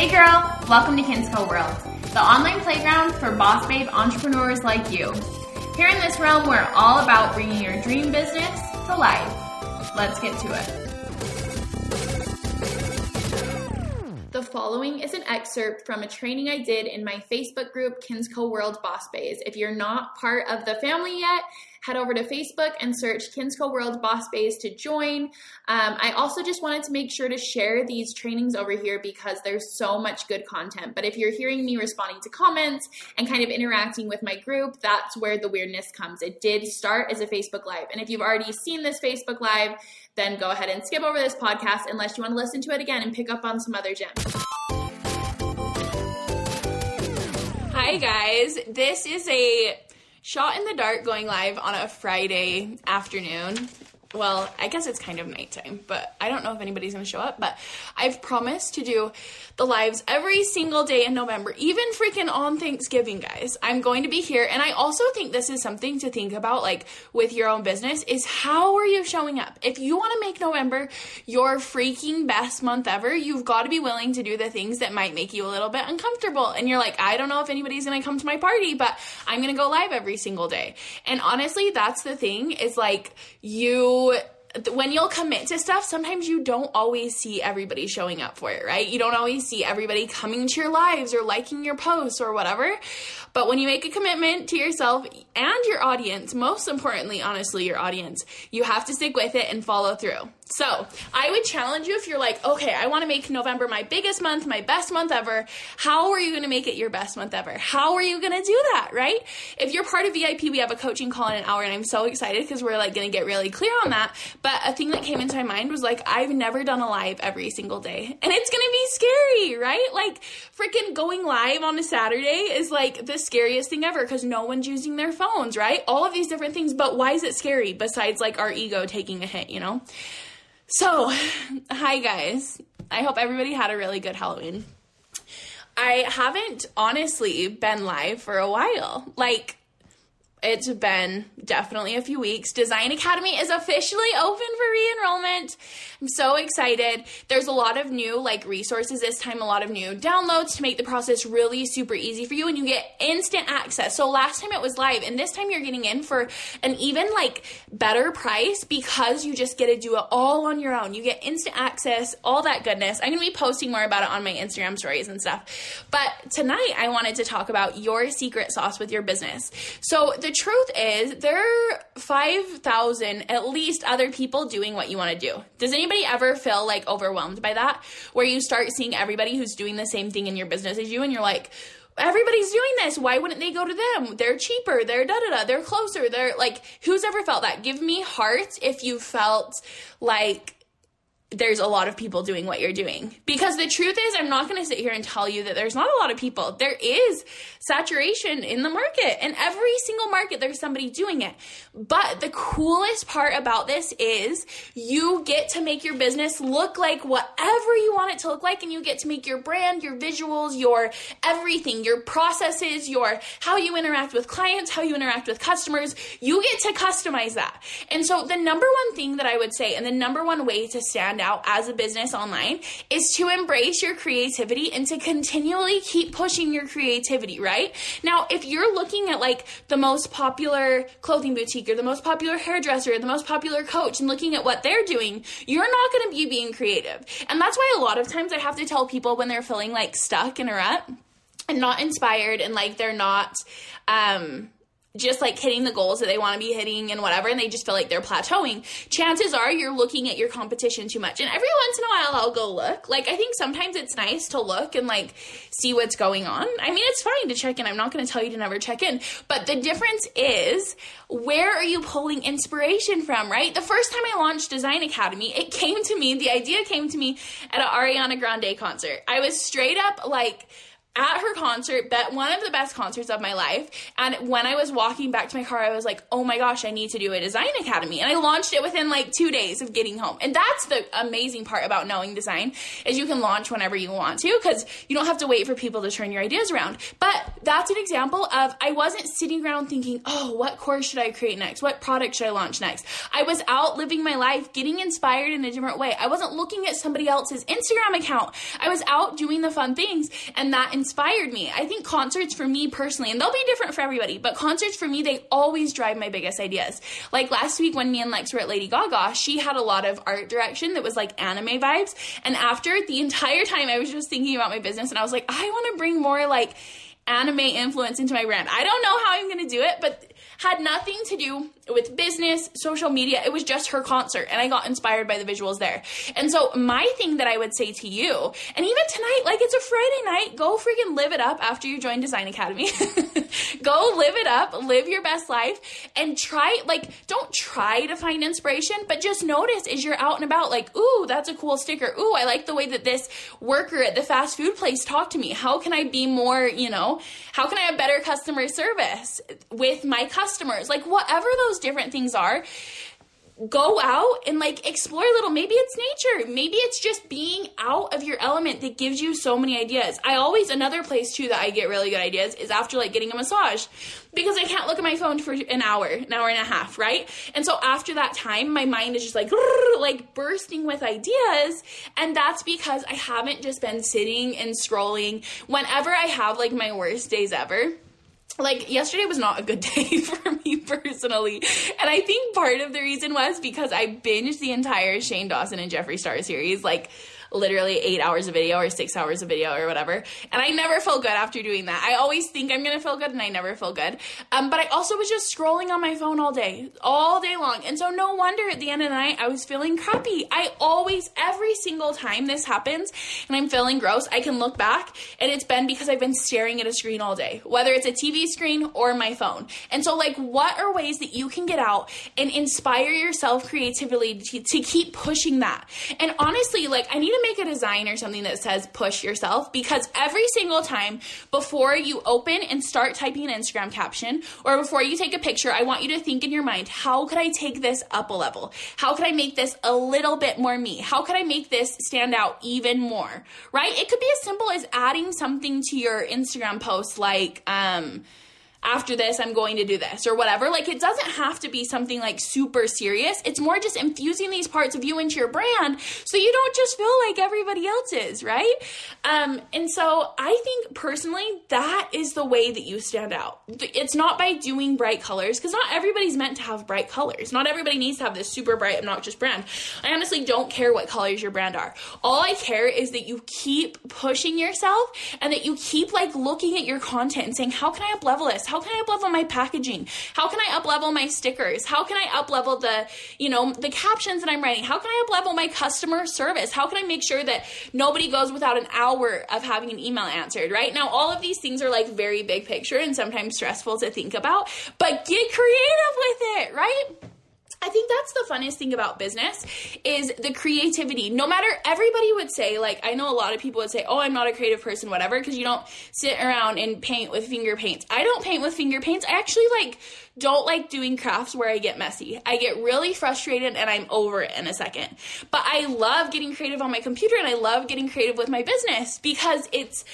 Hey girl, welcome to Kinsco World, the online playground for boss babe entrepreneurs like you. Here in this realm, we're all about bringing your dream business to life. Let's get to it. The following is an excerpt from a training I did in my Facebook group, Kinsco World Boss Bays. If you're not part of the family yet, head over to Facebook and search Kinsco World Boss Bays to join. Um, I also just wanted to make sure to share these trainings over here because there's so much good content. But if you're hearing me responding to comments and kind of interacting with my group, that's where the weirdness comes. It did start as a Facebook Live. And if you've already seen this Facebook Live, then go ahead and skip over this podcast unless you want to listen to it again and pick up on some other gems. Hi, guys. This is a shot in the dark going live on a Friday afternoon well, I guess it's kind of nighttime, but I don't know if anybody's going to show up. But I've promised to do the lives every single day in November, even freaking on Thanksgiving, guys. I'm going to be here. And I also think this is something to think about, like with your own business, is how are you showing up? If you want to make November your freaking best month ever, you've got to be willing to do the things that might make you a little bit uncomfortable. And you're like, I don't know if anybody's going to come to my party, but I'm going to go live every single day. And honestly, that's the thing is like, you when you'll commit to stuff, sometimes you don't always see everybody showing up for it, right? You don't always see everybody coming to your lives or liking your posts or whatever. But when you make a commitment to yourself and your audience, most importantly, honestly, your audience, you have to stick with it and follow through. So, I would challenge you if you're like, okay, I want to make November my biggest month, my best month ever. How are you going to make it your best month ever? How are you going to do that, right? If you're part of VIP, we have a coaching call in an hour, and I'm so excited because we're like going to get really clear on that. But a thing that came into my mind was like, I've never done a live every single day, and it's going to be scary, right? Like, freaking going live on a Saturday is like the scariest thing ever because no one's using their phones, right? All of these different things, but why is it scary besides like our ego taking a hit, you know? So, hi guys. I hope everybody had a really good Halloween. I haven't honestly been live for a while. Like, it's been definitely a few weeks. Design Academy is officially open for re-enrollment. I'm so excited. There's a lot of new like resources this time, a lot of new downloads to make the process really super easy for you and you get instant access. So last time it was live and this time you're getting in for an even like better price because you just get to do it all on your own. You get instant access, all that goodness. I'm to be posting more about it on my Instagram stories and stuff. But tonight I wanted to talk about your secret sauce with your business. So the truth is there are 5,000 at least other people doing what you want to do. Does anybody anybody ever feel like overwhelmed by that? Where you start seeing everybody who's doing the same thing in your business as you and you're like, everybody's doing this. Why wouldn't they go to them? They're cheaper. They're da da da. They're closer. They're like, who's ever felt that? Give me hearts if you felt like there's a lot of people doing what you're doing. Because the truth is, I'm not going to sit here and tell you that there's not a lot of people. There is saturation in the market. In every single market, there's somebody doing it. But the coolest part about this is you get to make your business look like whatever you want it to look like. And you get to make your brand, your visuals, your everything, your processes, your how you interact with clients, how you interact with customers. You get to customize that. And so the number one thing that I would say, and the number one way to stand out as a business online is to embrace your creativity and to continually keep pushing your creativity, right? Now, if you're looking at like the most popular clothing boutique or the most popular hairdresser or the most popular coach and looking at what they're doing, you're not going to be being creative. And that's why a lot of times I have to tell people when they're feeling like stuck in a rut and not inspired and like they're not um just like hitting the goals that they want to be hitting and whatever, and they just feel like they're plateauing, chances are you're looking at your competition too much. And every once in a while, I'll go look. Like, I think sometimes it's nice to look and like see what's going on. I mean, it's fine to check in. I'm not going to tell you to never check in. But the difference is, where are you pulling inspiration from, right? The first time I launched Design Academy, it came to me, the idea came to me at an Ariana Grande concert. I was straight up like, at her concert, but one of the best concerts of my life. And when I was walking back to my car, I was like, oh my gosh, I need to do a design academy. And I launched it within like two days of getting home. And that's the amazing part about knowing design is you can launch whenever you want to because you don't have to wait for people to turn your ideas around. But that's an example of I wasn't sitting around thinking, oh, what course should I create next? What product should I launch next? I was out living my life, getting inspired in a different way. I wasn't looking at somebody else's Instagram account. I was out doing the fun things, and that inspired me. I think concerts for me personally, and they'll be different for everybody, but concerts for me, they always drive my biggest ideas. Like last week when me and Lex were at Lady Gaga, she had a lot of art direction that was like anime vibes. And after the entire time, I was just thinking about my business, and I was like, I want to bring more like anime influence into my brand. I don't know how I'm going to do it, but had nothing to do with business, social media. It was just her concert, and I got inspired by the visuals there. And so, my thing that I would say to you, and even tonight, like it's a Friday night, go freaking live it up after you join Design Academy. go live it up, live your best life, and try, like, don't try to find inspiration, but just notice as you're out and about, like, ooh, that's a cool sticker. Ooh, I like the way that this worker at the fast food place talked to me. How can I be more, you know, how can I have better customer service with my customers? Like, whatever those different things are, go out and like explore a little. Maybe it's nature. Maybe it's just being out of your element that gives you so many ideas. I always, another place too that I get really good ideas is after like getting a massage because I can't look at my phone for an hour, an hour and a half, right? And so after that time, my mind is just like, like bursting with ideas. And that's because I haven't just been sitting and scrolling whenever I have like my worst days ever like yesterday was not a good day for me personally. And I think part of the reason was because I binged the entire Shane Dawson and Jeffree Star series. Like literally eight hours of video or six hours of video or whatever. And I never feel good after doing that. I always think I'm gonna feel good and I never feel good. Um, but I also was just scrolling on my phone all day, all day long. And so no wonder at the end of the night I was feeling crappy. I always, every single time this happens and I'm feeling gross, I can look back and it's been because I've been staring at a screen all day, whether it's a TV screen or my phone. And so, like, what are ways that you can get out and inspire yourself creatively to, to keep pushing that? And honestly, like, I need to make a design or something that says push yourself because every single time before you open and start typing an Instagram caption or before you take a picture, I want you to think in your mind, how could I take this up a level? How could I make this a little bit more me? How could I make this stand out even more? Right? It could be as simple as adding something to your Instagram post like, um, after this, I'm going to do this or whatever. Like, it doesn't have to be something like super serious. It's more just infusing these parts of you into your brand so you don't just feel like everybody else is, right? Um, and so I think personally, that is the way that you stand out. It's not by doing bright colors because not everybody's meant to have bright colors. Not everybody needs to have this super bright, obnoxious brand. I honestly don't care what colors your brand are. All I care is that you keep pushing yourself and that you keep like looking at your content and saying, how can I up level this? How can I uplevel my packaging? How can I uplevel my stickers? How can I uplevel the, you know, the captions that I'm writing? How can I uplevel my customer service? How can I make sure that nobody goes without an hour of having an email answered, right? Now, all of these things are like very big picture and sometimes stressful to think about, but get creative with it, right? I think that's the funnest thing about business is the creativity. No matter everybody would say like I know a lot of people would say, "Oh, I'm not a creative person whatever" because you don't sit around and paint with finger paints. I don't paint with finger paints. I actually like don't like doing crafts where I get messy. I get really frustrated and I'm over it in a second. But I love getting creative on my computer and I love getting creative with my business because it's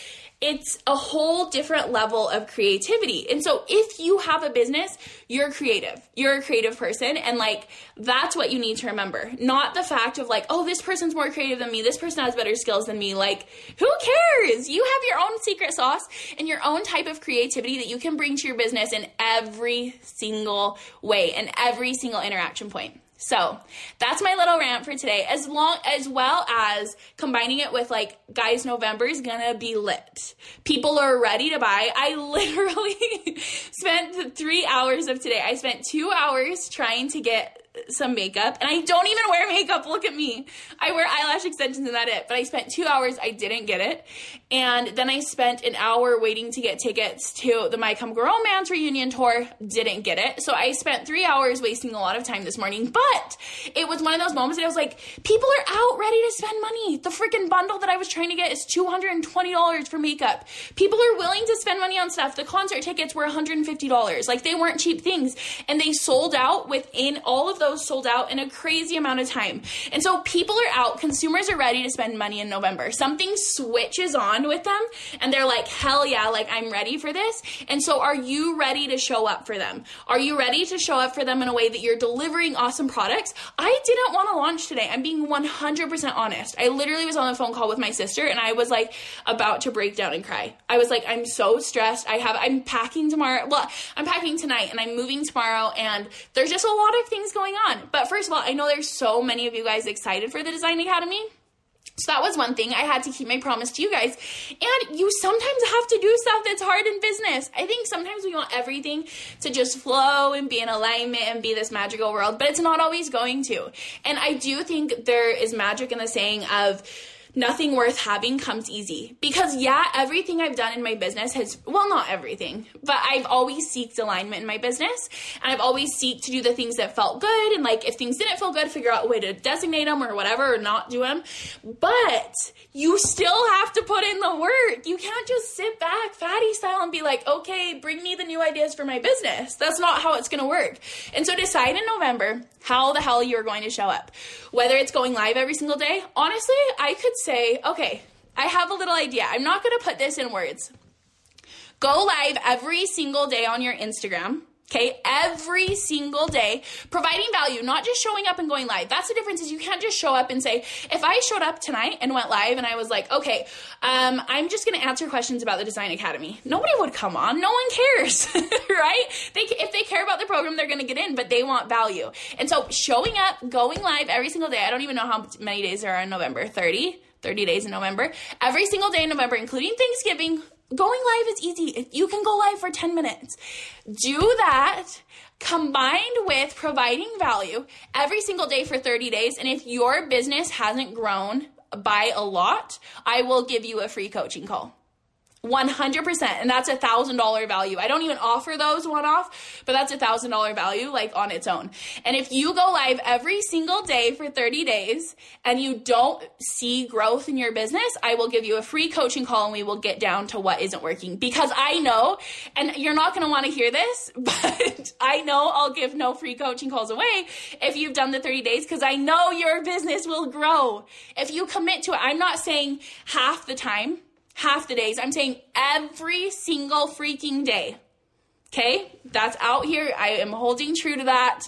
it's a whole different level of creativity. And so if you have a business, you're creative. You're a creative person and like that's what you need to remember. Not the fact of like, oh, this person's more creative than me. This person has better skills than me. Like, who cares? You have your own secret sauce and your own type of creativity that you can bring to your business in every single way and every single interaction point. So that's my little rant for today, as long as well as combining it with like, guys, November is gonna be lit. People are ready to buy. I literally spent three hours of today. I spent two hours trying to get some makeup and I don't even wear makeup. Look at me. I wear eyelash extensions and that it. But I spent two hours, I didn't get it. And then I spent an hour waiting to get tickets to the My Chemical Romance reunion tour, didn't get it. So I spent three hours wasting a lot of time this morning. But it was one of those moments that I was like, people are out ready to spend money. The freaking bundle that I was trying to get is $220 for makeup. People are willing to spend money on stuff. The concert tickets were $150. Like they weren't cheap things. And they sold out within all of those those sold out in a crazy amount of time. And so people are out, consumers are ready to spend money in November. Something switches on with them and they're like, hell yeah, like I'm ready for this. And so are you ready to show up for them? Are you ready to show up for them in a way that you're delivering awesome products? I didn't want to launch today. I'm being 100% honest. I literally was on a phone call with my sister and I was like about to break down and cry. I was like, I'm so stressed. I have, I'm packing tomorrow. Well, I'm packing tonight and I'm moving tomorrow and there's just a lot of things going on. But first of all, I know there's so many of you guys excited for the Design Academy. So that was one thing. I had to keep my promise to you guys. And you sometimes have to do stuff that's hard in business. I think sometimes we want everything to just flow and be in alignment and be this magical world, but it's not always going to. And I do think there is magic in the saying of, nothing worth having comes easy. Because yeah, everything I've done in my business has, well, not everything, but I've always seeked alignment in my business. And I've always seeked to do the things that felt good. And like, if things didn't feel good, figure out a way to designate them or whatever, or not do them. But you still have to put in the work. You can't just sit back fatty style and be like, okay, bring me the new ideas for my business. That's not how it's going to work. And so decide in November how the hell you're going to show up. Whether it's going live every single day, honestly, I could say, okay, I have a little idea. I'm not going to put this in words. Go live every single day on your Instagram Okay, every single day, providing value, not just showing up and going live. That's the difference is you can't just show up and say, if I showed up tonight and went live and I was like, okay, um, I'm just gonna answer questions about the Design Academy. Nobody would come on. No one cares, right? They, if they care about the program, they're gonna get in, but they want value. And so showing up, going live every single day, I don't even know how many days there are in November, 30? 30 days in November. Every single day in November, including Thanksgiving, going live is easy. You can go live for 10 minutes. Do that combined with providing value every single day for 30 days. And if your business hasn't grown by a lot, I will give you a free coaching call. 100% and that's a thousand dollar value. I don't even offer those one off but that's a thousand dollar value like on its own. And if you go live every single day for 30 days and you don't see growth in your business i will give you a free coaching call and we will get down to what isn't working. Because i know and you're not going to want to hear this but i know i'll give no free coaching calls away if you've done the 30 days because i know your business will grow. If you commit to it i'm not saying half the time half the days. I'm saying every single freaking day. Okay, that's out here. I am holding true to that.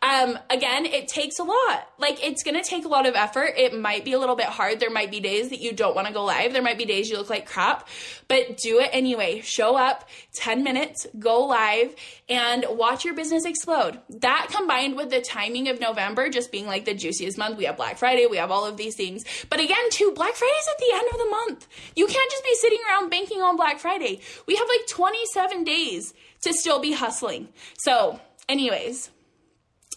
Um, again, it takes a lot. Like, it's gonna take a lot of effort. It might be a little bit hard. There might be days that you don't wanna go live. There might be days you look like crap, but do it anyway. Show up 10 minutes, go live, and watch your business explode. That combined with the timing of November just being like the juiciest month, we have Black Friday, we have all of these things. But again, too, Black Friday's at the end of the month. You can't just be sitting around banking on Black Friday. We have like 27 days to still be hustling. So, anyways,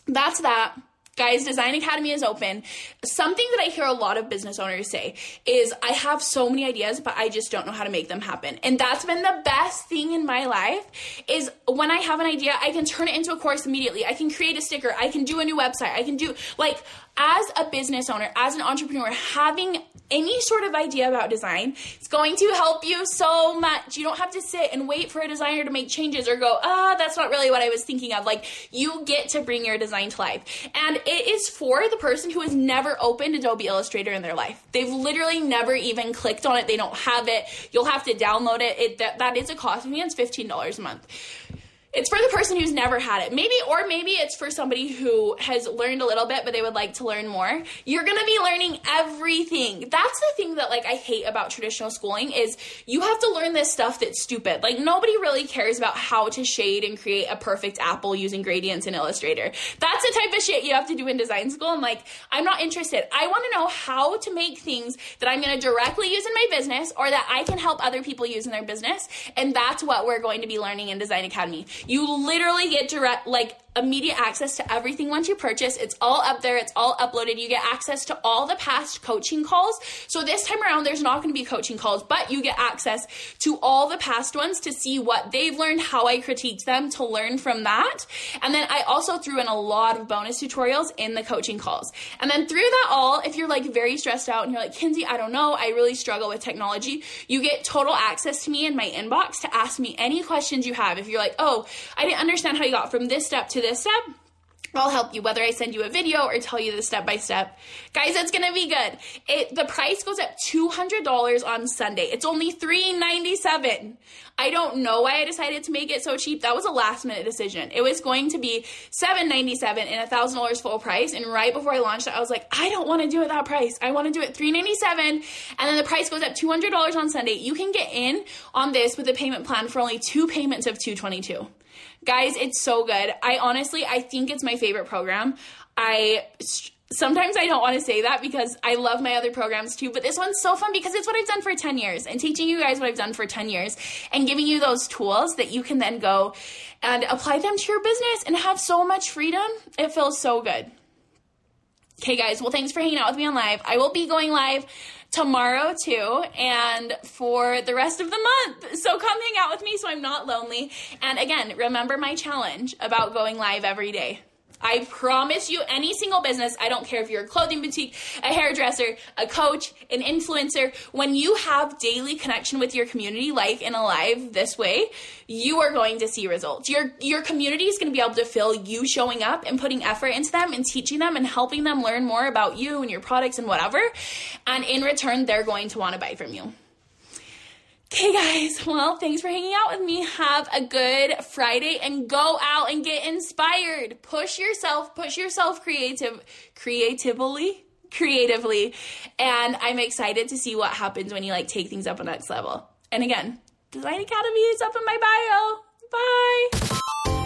that's that. Guys, Design Academy is open. Something that I hear a lot of business owners say is, I have so many ideas, but I just don't know how to make them happen. And that's been the best thing in my life is when I have an idea, I can turn it into a course immediately. I can create a sticker. I can do a new website. I can do, like, as a business owner, as an entrepreneur, having any sort of idea about design is going to help you so much. You don't have to sit and wait for a designer to make changes or go, ah, oh, that's not really what I was thinking of. Like, you get to bring your design to life. And it is for the person who has never opened Adobe Illustrator in their life. They've literally never even clicked on it. They don't have it. You'll have to download it. it that, that is a cost. I think it's $15 a month it's for the person who's never had it. Maybe, or maybe it's for somebody who has learned a little bit, but they would like to learn more. You're gonna be learning everything. That's the thing that like I hate about traditional schooling is you have to learn this stuff that's stupid. Like nobody really cares about how to shade and create a perfect apple using gradients in Illustrator. That's the type of shit you have to do in design school. I'm like, I'm not interested. I wanna know how to make things that I'm gonna directly use in my business or that I can help other people use in their business. And that's what we're going to be learning in Design Academy. You literally get direct, like, immediate access to everything once you purchase. It's all up there, it's all uploaded. You get access to all the past coaching calls. So this time around, there's not going to be coaching calls, but you get access to all the past ones to see what they've learned, how I critiqued them, to learn from that. And then I also threw in a lot of bonus tutorials in the coaching calls. And then through that all, if you're like very stressed out and you're like, Kinsey, I don't know, I really struggle with technology, you get total access to me in my inbox to ask me any questions you have. If you're like, oh, I didn't understand how you got from this step to this step, I'll help you whether I send you a video or tell you the step by step. Guys, it's gonna be good. It the price goes up $200 on Sunday. It's only 397. I don't know why I decided to make it so cheap. That was a last minute decision. It was going to be 797 and $1,000 full price. And right before I launched it, I was like, I don't want to do it that price. I want to do it $397 and then the price goes up $200 on Sunday. You can get in on this with a payment plan for only two payments of 222 Guys, it's so good. I honestly, I think it's my favorite program. I sometimes I don't want to say that because I love my other programs too, but this one's so fun because it's what I've done for 10 years and teaching you guys what I've done for 10 years and giving you those tools that you can then go and apply them to your business and have so much freedom. It feels so good. Okay, guys, well, thanks for hanging out with me on live. I will be going live tomorrow too and for the rest of the month. So come hang out with me so I'm not lonely. And again, remember my challenge about going live every day. I promise you, any single business, I don't care if you're a clothing boutique, a hairdresser, a coach, an influencer, when you have daily connection with your community, like in a live this way, you are going to see results. Your your community is going to be able to feel you showing up and putting effort into them and teaching them and helping them learn more about you and your products and whatever. And in return, they're going to want to buy from you. Okay, guys. Well, thanks for hanging out with me. Have a good Friday and go out and get inspired. Push yourself, push yourself creative, creatively, creatively. And I'm excited to see what happens when you like take things up a next level. And again, Design Academy is up in my bio. Bye.